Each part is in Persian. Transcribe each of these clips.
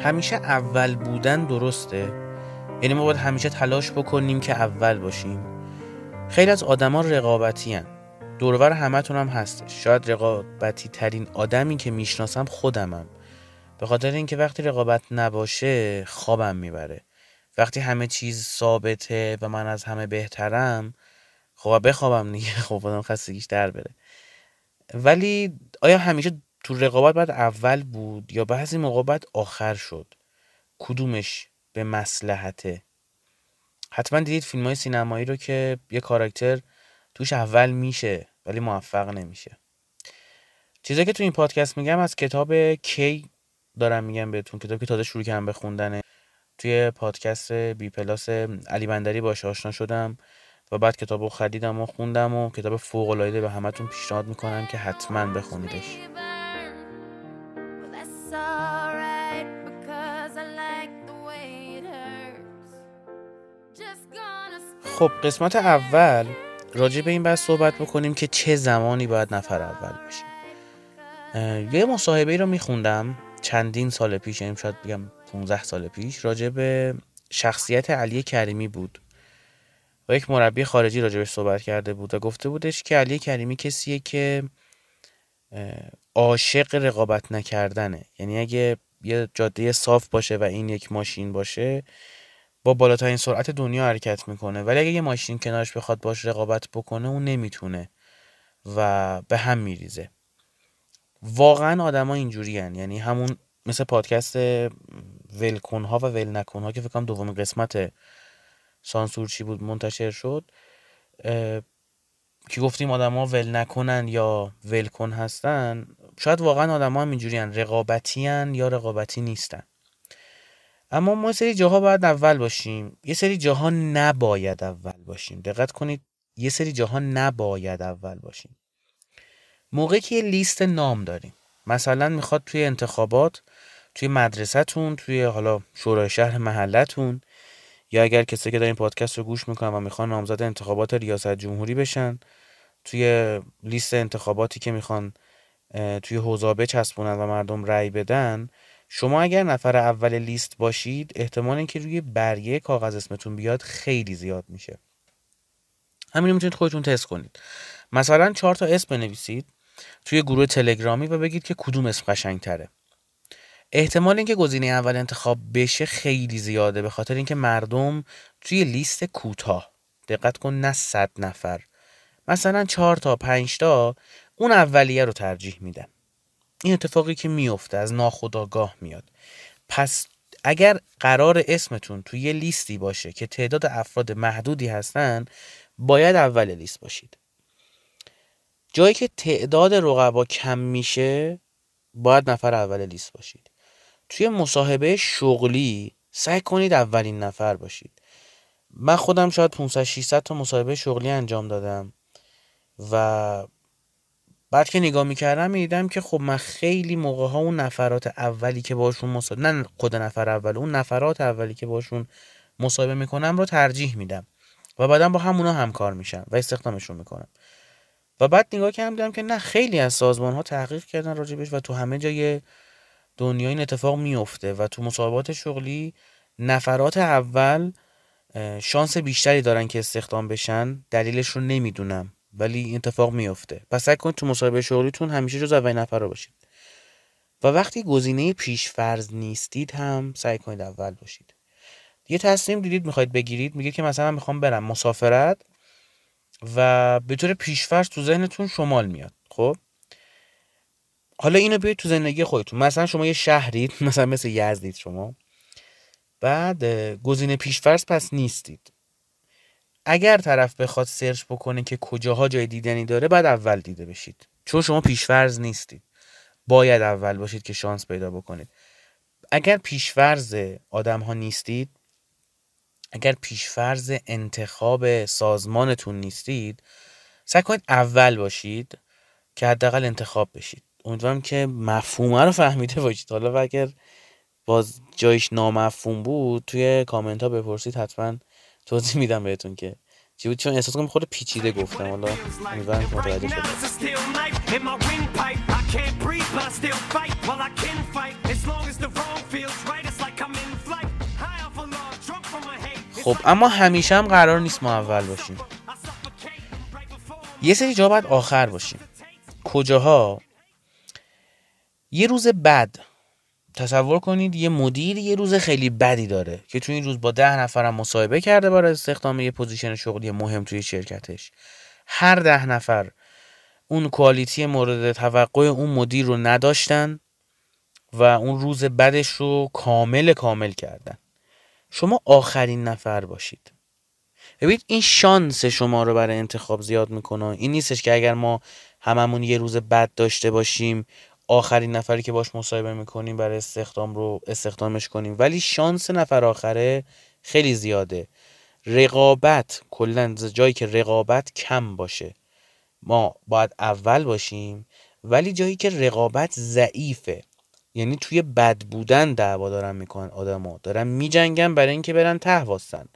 همیشه اول بودن درسته؟ یعنی ما باید همیشه تلاش بکنیم که اول باشیم. خیلی از آدما رقابتی هن. دورور همتون هم هستش. شاید رقابتی ترین آدمی که می‌شناسم خودمم. به خاطر اینکه وقتی رقابت نباشه خوابم می‌بره. وقتی همه چیز ثابته و من از همه بهترم خب بخوابم دیگه. خب آدم خستگیش در بره. ولی آیا همیشه تو رقابت باید اول بود یا بعضی موقع آخر شد؟ کدومش به مسلحته حتما دیدید فیلم های سینمایی رو که یه کاراکتر توش اول میشه ولی موفق نمیشه. چیزایی که تو این پادکست میگم از کتاب کی دارم میگم بهتون کتاب که تازه شروع کردم به خوندنه. توی پادکست بی پلاس علی بندری باش آشنا شدم و بعد کتاب رو خریدم و خوندم و کتاب فوق العاده به همتون پیشنهاد می‌کنم که حتما بخونیدش. خب قسمت اول راجع به این بحث صحبت بکنیم که چه زمانی باید نفر اول باشیم یه مصاحبه ای رو میخوندم چندین سال پیش یعنی شاید بگم 15 سال پیش راجع به شخصیت علی کریمی بود. و یک مربی خارجی راجبش صحبت کرده بود و گفته بودش که علی کریمی کسیه که عاشق رقابت نکردنه. یعنی اگه یه جاده صاف باشه و این یک ماشین باشه با بالاترین سرعت دنیا حرکت می‌کنه. ولی اگه یه ماشین کنارش بخواد باش رقابت بکنه اون نمی‌تونه و به هم میریزه. واقعا آدما اینجوری هن. یعنی همون مثل پادکست ولکن ها و ول ها که فکرم دومین قسمت سانسور چی بود منتشر شد که گفتیم آدما ول نکنن یا ولکن هستن. شاید واقعا آدما هم اینجوری رقابتی هن یا رقابتی نیستن. اما ما سری جاها باید اول باشیم. یه سری جاها نباید اول باشیم. دقت کنید یه سری جاها نباید اول باشیم. موقعی که یه لیست نام داریم. مثلا می‌خواد توی انتخابات توی مدرسهتون توی حالا شورای شهر محلتون یا اگر کسی که در این پادکست رو گوش می‌کنن و می‌خوان نامزد انتخابات ریاست جمهوری بشن توی لیست انتخاباتی که می‌خوان توی حوزا بچسبونن و مردم رأی بدن شما اگر نفر اول لیست باشید احتمال اینکه روی برگه کاغذ اسمتون بیاد خیلی زیاد میشه. همین می‌تونید خودتون تست کنید. مثلا چهار تا اسم بنویسید توی گروه تلگرامی و بگید که کدوم اسم قشنگ تره احتمال اینکه گزینه اول انتخاب بشه خیلی زیاده به خاطر اینکه مردم توی لیست کوتاه. دقت کن نه صد نفر. مثلا چهار تا پنج تا اون اولیه رو ترجیح میدن. این اتفاقی که میفته از ناخداگاه میاد. پس اگر قرار اسمتون توی یه لیستی باشه که تعداد افراد محدودی هستن باید اول لیست باشید. جایی که تعداد رقبا کم میشه باید نفر اول لیست باشید. توی مصاحبه شغلی سعی کنید اولین نفر باشید. من خودم شاید 500 600 تا مصاحبه شغلی انجام دادم و بعد که نگاه می‌کردم می‌دیدم که خب من خیلی موقع ها اون نفرات اولی که باشون مصاحبه نه خود نفر اول اون نفرات اولی که باشون مصاحبه می‌کنم رو ترجیح میدم. و بعدا با همونا همکار میشم و استخدامشون می‌کنم. و بعد نگاه کردم دیدم که نه خیلی از سازمان ها تحقیق کردن راجبش و تو همه جای دنیا این اتفاق میفته و تو مصاحبات شغلی نفرات اول شانس بیشتری دارن که استخدام بشن. دلیلش رو نمی‌دونم. ولی این اتفاق میفته پس سعی کنید تو مصاحبه شغلیتون همیشه جز اولین نفر باشید. و وقتی گزینه پیش فرض نیستید هم سعی کنید اول باشید. یه تصمیم دیدید می‌خواید بگیرید میگه که مثلا می‌خوام برم مسافرت و به طور پیشفرض تو ذهنتون شمال میاد خب؟ حالا اینو بیاید تو زندگی خودتون. مثلا شما یه شهرید مثلا مثل یزدید شما. بعد گزینه پیشفرض پس نیستید. اگر طرف بخواد سرچ بکنه که کجاها جای دیدنی داره بعد اول دیده بشید. چون شما پیشفرض نیستید. باید اول باشید که شانس پیدا بکنید. اگر پیشفرض آدم ها نیستید اگر پیشفرض انتخاب سازمانتون نیستید سعی کنید اول باشید که حداقل انتخاب بشید. امیدوارم که مفهومه رو فهمیده باشید. حالا و اگر باز جایش نامفهوم بود توی کامنت ها بپرسید حتما توضیح میدم بهتون که. چیو چون احساس کنم خود پیچیده گفتم. حالا امیدوارم که متوجه خب اما همیشه هم قرار نیست ما اول باشیم. یه سری جا باید آخر باشیم. کجاها؟ یه روز بعد تصور کنید یه مدیر یه روز خیلی بدی داره که توی این روز با ده نفرم مصاحبه کرده برای استخدام یه position شغلی مهم توی شرکتش. هر ده نفر اون quality مورد توقع اون مدیر رو نداشتن و اون روز بدش رو کامل کامل کردن. شما آخرین نفر باشید. ببینید این شانس شما رو برای انتخاب زیاد می‌کنه. این نیستش که اگر ما هممون یه روز بد داشته باشیم آخرین نفری که باش مصاحبه می‌کنیم برای استخدام رو استخدامش کنیم. ولی شانس نفر آخره خیلی زیاده. رقابت کلا جایی که رقابت کم باشه. ما باید اول باشیم ولی جایی که رقابت ضعیفه. یعنی توی بد بودن دعوا دارن می‌کنن آدما. دارن میجنگن برای اینکه برن ته واستن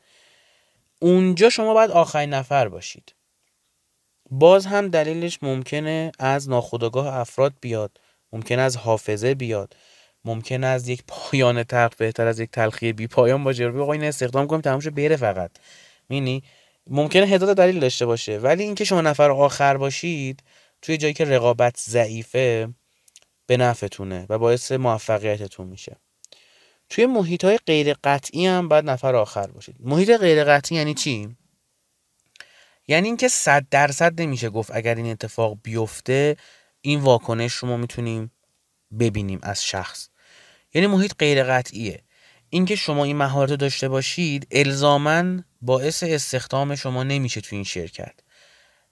اونجا شما باید آخرین نفر باشید. باز هم دلیلش ممکنه از ناخودآگاه افراد بیاد. ممکن از حافظه بیاد. ممکن از یک پایان تلخ بهتر از یک تلخی بی پایان باشه رو این استخدام کنیم تمامش بره فقط. مینی؟ ممکنه هزار دلیل داشته باشه. ولی اینکه شما نفر آخر باشید توی جایی که رقابت ضعیفه به نفعتونه و باعث موفقیتتون میشه. توی محیط های غیر قطعی هم باید نفر آخر باشید. محیط غیر قطعی یعنی چی؟ یعنی اینکه صد درصد نمیشه گفت اگر این اتفاق بیفته این واکنش رو ما می‌تونیم ببینیم از شخص. یعنی محیط غیر قطعیه. اینکه شما این مهارت داشته باشید الزاما باعث استخدام شما نمیشه تو این شرکت.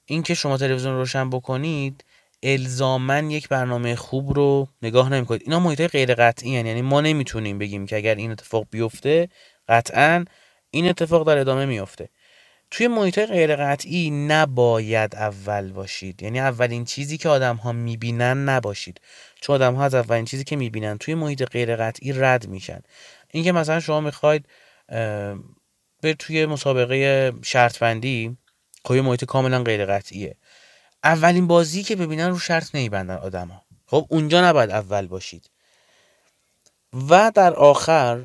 اینکه شما تلویزیون روشن بکنید الزاما یک برنامه خوب رو نگاه نمی‌کنید. اینا محیط غیر قطعی یعنی ما نمی‌تونیم بگیم که اگر این اتفاق بیفته قطعا این اتفاق در ادامه میفته توی محیط غیر قطعی نباید اول باشید. یعنی اولین چیزی که آدم ها می‌بینن نباشید. چون آدم ها از اولین چیزی که می‌بینن توی محیط غیر قطعی رد میشن. اینکه مثلا شما می‌خواید به توی مسابقه شرط بندی خب محیط کاملا غیر قطعیه اولین بازی که ببینن رو شرط نمیبندن آدما خب اونجا نباید اول باشید. و در آخر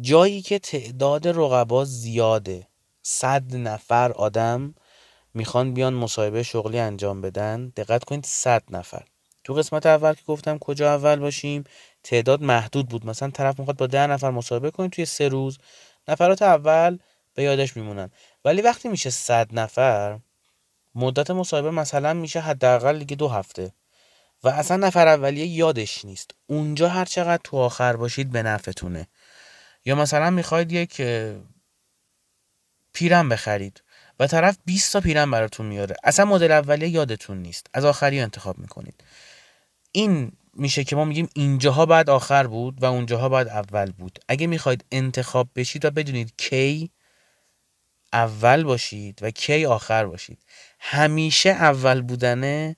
جایی که تعداد رقبا زیاده. صد نفر آدم می‌خوان بیان مصاحبه شغلی انجام بدن. دقت کنید صد نفر. تو قسمت اول که گفتم کجا اول باشیم تعداد محدود بود. مثلا طرف می‌خواد با ده نفر مصاحبه کنیم توی سه روز نفرات اول به یادش میمونن. ولی وقتی میشه صد نفر مدت مصاحبه مثلا میشه حداقل دیگه دو هفته. و اصلا نفر اولیه یادش نیست. اونجا هر چقدر تو آخر باشید به نفعتونه. یا مثلا می‌خواید یک پیرن بخرید. و طرف 20 تا پیرن براتون میاره. اصلا مدل اولیه یادتون نیست. از آخری انتخاب می‌کنید. این میشه که ما میگیم اینجاها بعد آخر بود و اونجاها بعد اول بود. اگه می‌خواید انتخاب بشید و بدونید کی اول باشید و کی آخر باشید. همیشه اول بودنه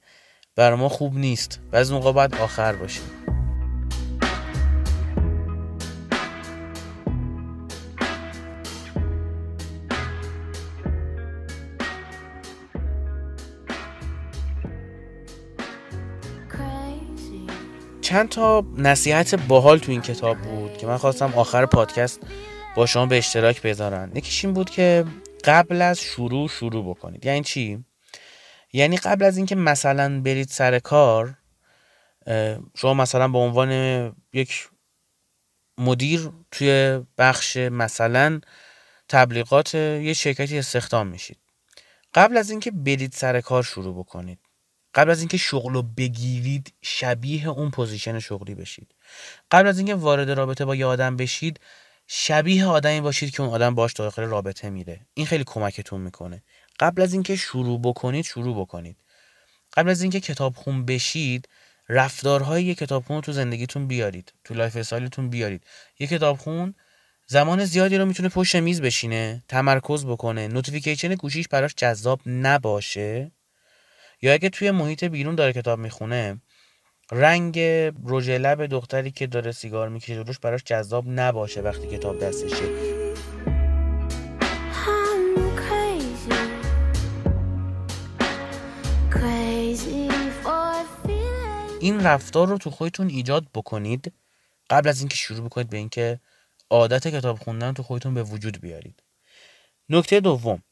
بر ما خوب نیست. و از موقع باید آخر باشید. چند تا نصیحت باحال تو این کتاب بود که من خواستم آخر پادکست با شما به اشتراک بذارن. یکیش این بود که قبل از شروع شروع بکنید. یعنی چی؟ یعنی قبل از اینکه مثلا برید سر کار شما مثلا به عنوان یک مدیر توی بخش مثلا تبلیغات یه شرکتی استخدام میشید. قبل از اینکه برید سر کار شروع بکنید قبل از اینکه شغل رو بگیرید شبیه اون پوزیشن شغلی بشید. قبل از اینکه وارد رابطه با یه آدم بشید شبیه آدمی باشید که اون آدم باش داخل رابطه میره. این خیلی کمکتون می‌کنه. قبل از اینکه شروع بکنید شروع بکنید. قبل از اینکه کتاب خون بشید رفتارهای یه کتابخون رو تو زندگیتون بیارید. تو lifestyle تون بیارید. یه کتابخون زمان زیادی رو می‌تونه پشت میز بشینه تمرکز بکنه notification گوشیش براش جذاب نباشه. یا اگه توی محیط بیرون داره کتاب می‌خونه رنگ رژ لب دختری که داره سیگار می‌کشه روش براش جذاب نباشه وقتی کتاب دستشه این رفتار رو تو خودتون ایجاد بکنید قبل از اینکه شروع بکنید به اینکه عادت کتاب خوندن تو خودتون به وجود بیارید. نکته دوم.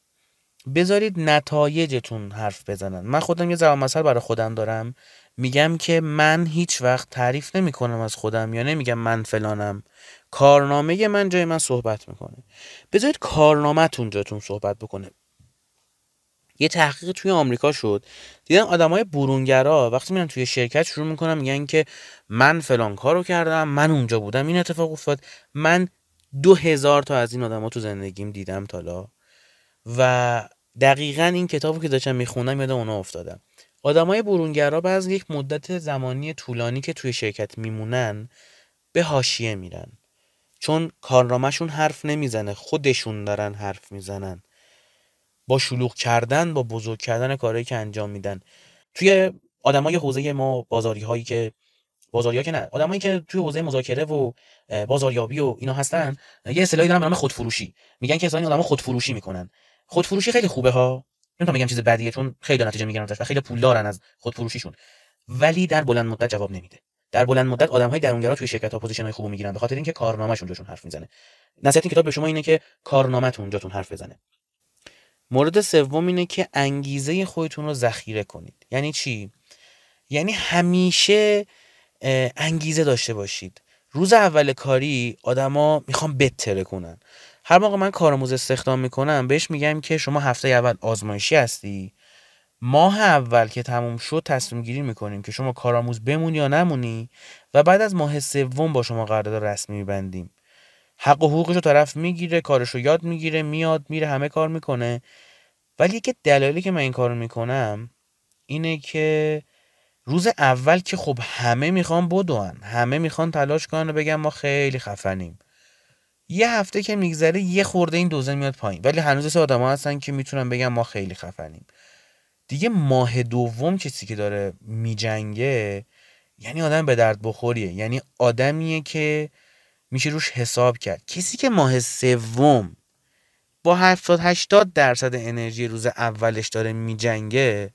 بذارید نتایجتون حرف بزنن. من خودم یه زبان مثل برای خودم دارم. میگم که من هیچ وقت تعریف نمی کنم از خودم یا نمیگم من فلانم. کارنامه من جای من صحبت می‌کنه. بذارید کارنامهتون جاتون صحبت بکنه. یه تحقیق توی آمریکا شد. دیدن آدمای برونگرا وقتی میرن توی شرکت شروع می‌کنن میگن که من فلان کارو کردم من اونجا بودم این اتفاق افتاد. من دو هزار تا از این آدما تو زندگیم دیدم تالا و دقیقا این کتابو که داشتم می‌خونم یاد اونا افتادم آدمای برونگرا بعض یک مدت زمانی طولانی که توی شرکت میمونن به حاشیه میرن. چون کارنامهشون حرف نمی‌زنه خودشون دارن حرف می‌زنن. با شلوغ کردن با بزرگ کردن کارهایی که انجام میدن. توی آدمای حوزه ما بازاری هایی که بازاری ها که نه آدمایی که توی حوزه مذاکره و بازاریابی و اینا هستن یه اصطلاحی دارن به نام خودفروشی. میگن که اصلا آدما خودفروشی می‌کنن. خودفروشی خیلی خوبه ها. نمی‌تونم بگم چیز بدیه چون خیلی نتیجه می‌گیرن و خیلی پول دارن از خودفروشیشون. ولی در بلند مدت جواب نمیده. در بلند مدت آدم های درونگرا توی شرکت ها position های خوب می‌گیرن به خاطر اینکه کارنامه‌شون جاشون حرف می‌زنه. نصیحت این کتاب به شما اینه که کارنامه‌تون جاتون حرف بزنه. مورد سوم اینه که انگیزه خودتون رو ذخیره کنید. یعنی چی؟ یعنی همیشه انگیزه داشته باشید. روز اول کاری آدما می‌خوان بتره کنن هر موقع من کارآموز استخدام می‌کنم بهش میگم که شما هفته اول آزمایشی هستی؟ ماه اول که تموم شد تصمیم گیری می‌کنیم که شما کارآموز بمونی یا نمونی و بعد از ماه سوم با شما قرارداد رسمی میبندیم. حق و حقوقش رو طرف می‌گیره کارش رو یاد می‌گیره میاد میره همه کار می‌کنه. ولی یکی دلایلی که من این کارو می‌کنم اینه که روز اول که خب همه می‌خوان بدون همه می‌خوان تلاش کنن و بگن ما خیلی خفنیم. یه هفته که میگذره یه خورده این دوزه میاد پایین. ولی هنوز سه آدم هستن که می‌تونن بگن ما خیلی خفنیم. دیگه ماه دوم کسی که داره میجنگه یعنی آدم به درد بخوریه. یعنی آدمیه که میشه روش حساب کرد. کسی که ماه سوم با 70 80 درصد انرژی روز اولش داره میجنگه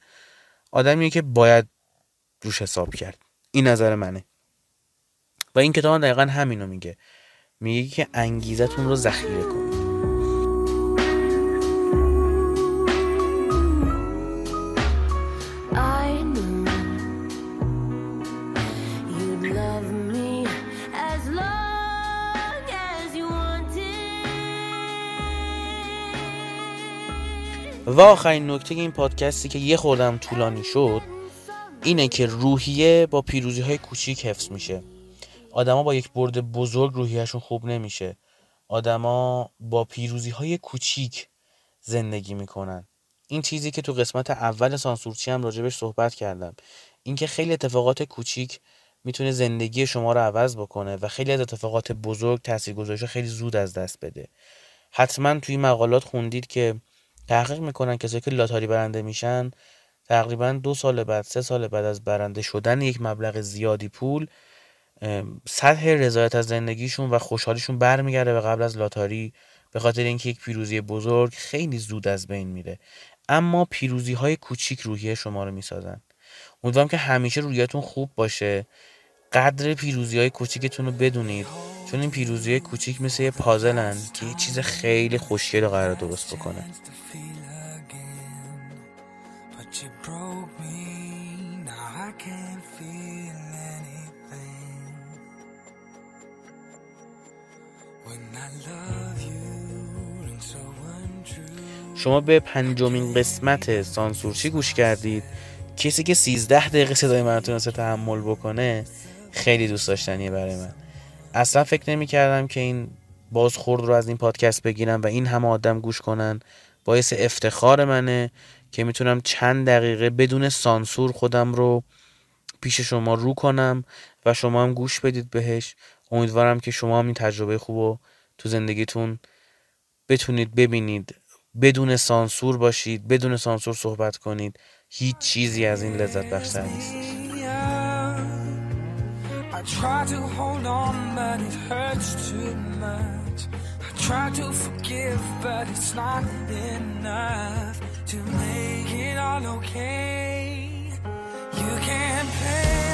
آدمیه که باید روش حساب کرد. این نظر منه. و این کتاب دقیقا همینو میگه. میگه که انگیزتون رو ذخیره کنید و آخرین نکته این پادکستی که یه خوردم طولانی شد اینه که روحیه با پیروزی های کوچیک حفظ میشه. آدما با یک برد بزرگ روحیهشون خوب نمیشه. آدما با پیروزی های کوچیک زندگی می‌کنن. این چیزی که تو قسمت اول سانسورچی هم راجبش صحبت کردم. اینکه خیلی اتفاقات کوچیک می‌تونه زندگی شما رو عوض بکنه و خیلی از اتفاقات بزرگ تاثیرگذاریش خیلی زود از دست بده. حتما توی مقالات خوندید که تحقیق می‌کنن کسایی که لاتاری برنده میشن تقریبا دو سال بعد سه سال بعد از برنده شدن یک مبلغ زیادی پول سطح رضایت از زندگیشون و خوشحالیشون برمیگرده به قبل از لاتاری به خاطر اینکه یک پیروزی بزرگ خیلی زود از بین میره. اما پیروزی های کوچیک روحیه شما رو می‌سازن. امیدوارم که همیشه رویتون خوب باشه. قدر پیروزی های کوچیکتون رو بدونید چون این پیروزی های کوچیک مثل یه پازلن که یه چیز خیلی خوشگل رو قرار درست بکنه. شما به پنجمین قسمت سانسورچی گوش کردید. کسی که 13 دقیقه صدای من تونسته تحمل بکنه خیلی دوست داشتنیه برای من. اصلا فکر نمی کردم که این بازخورد رو از این پادکست بگیرم و این همه آدم گوش کنن. باعث افتخار منه که می‌تونم چند دقیقه بدون سانسور خودم رو پیش شما رو کنم و شما هم گوش بدید بهش. امیدوارم که شما هم این تجربه خوب و تو زندگیتون بتونید ببینید بدون سانسور باشید بدون سانسور صحبت کنید هیچ چیزی از این لذت بخشتر نیست I try to hold on, but it hurts too much. I try to forgive, but it's not enough to make it all okay. You can't pay.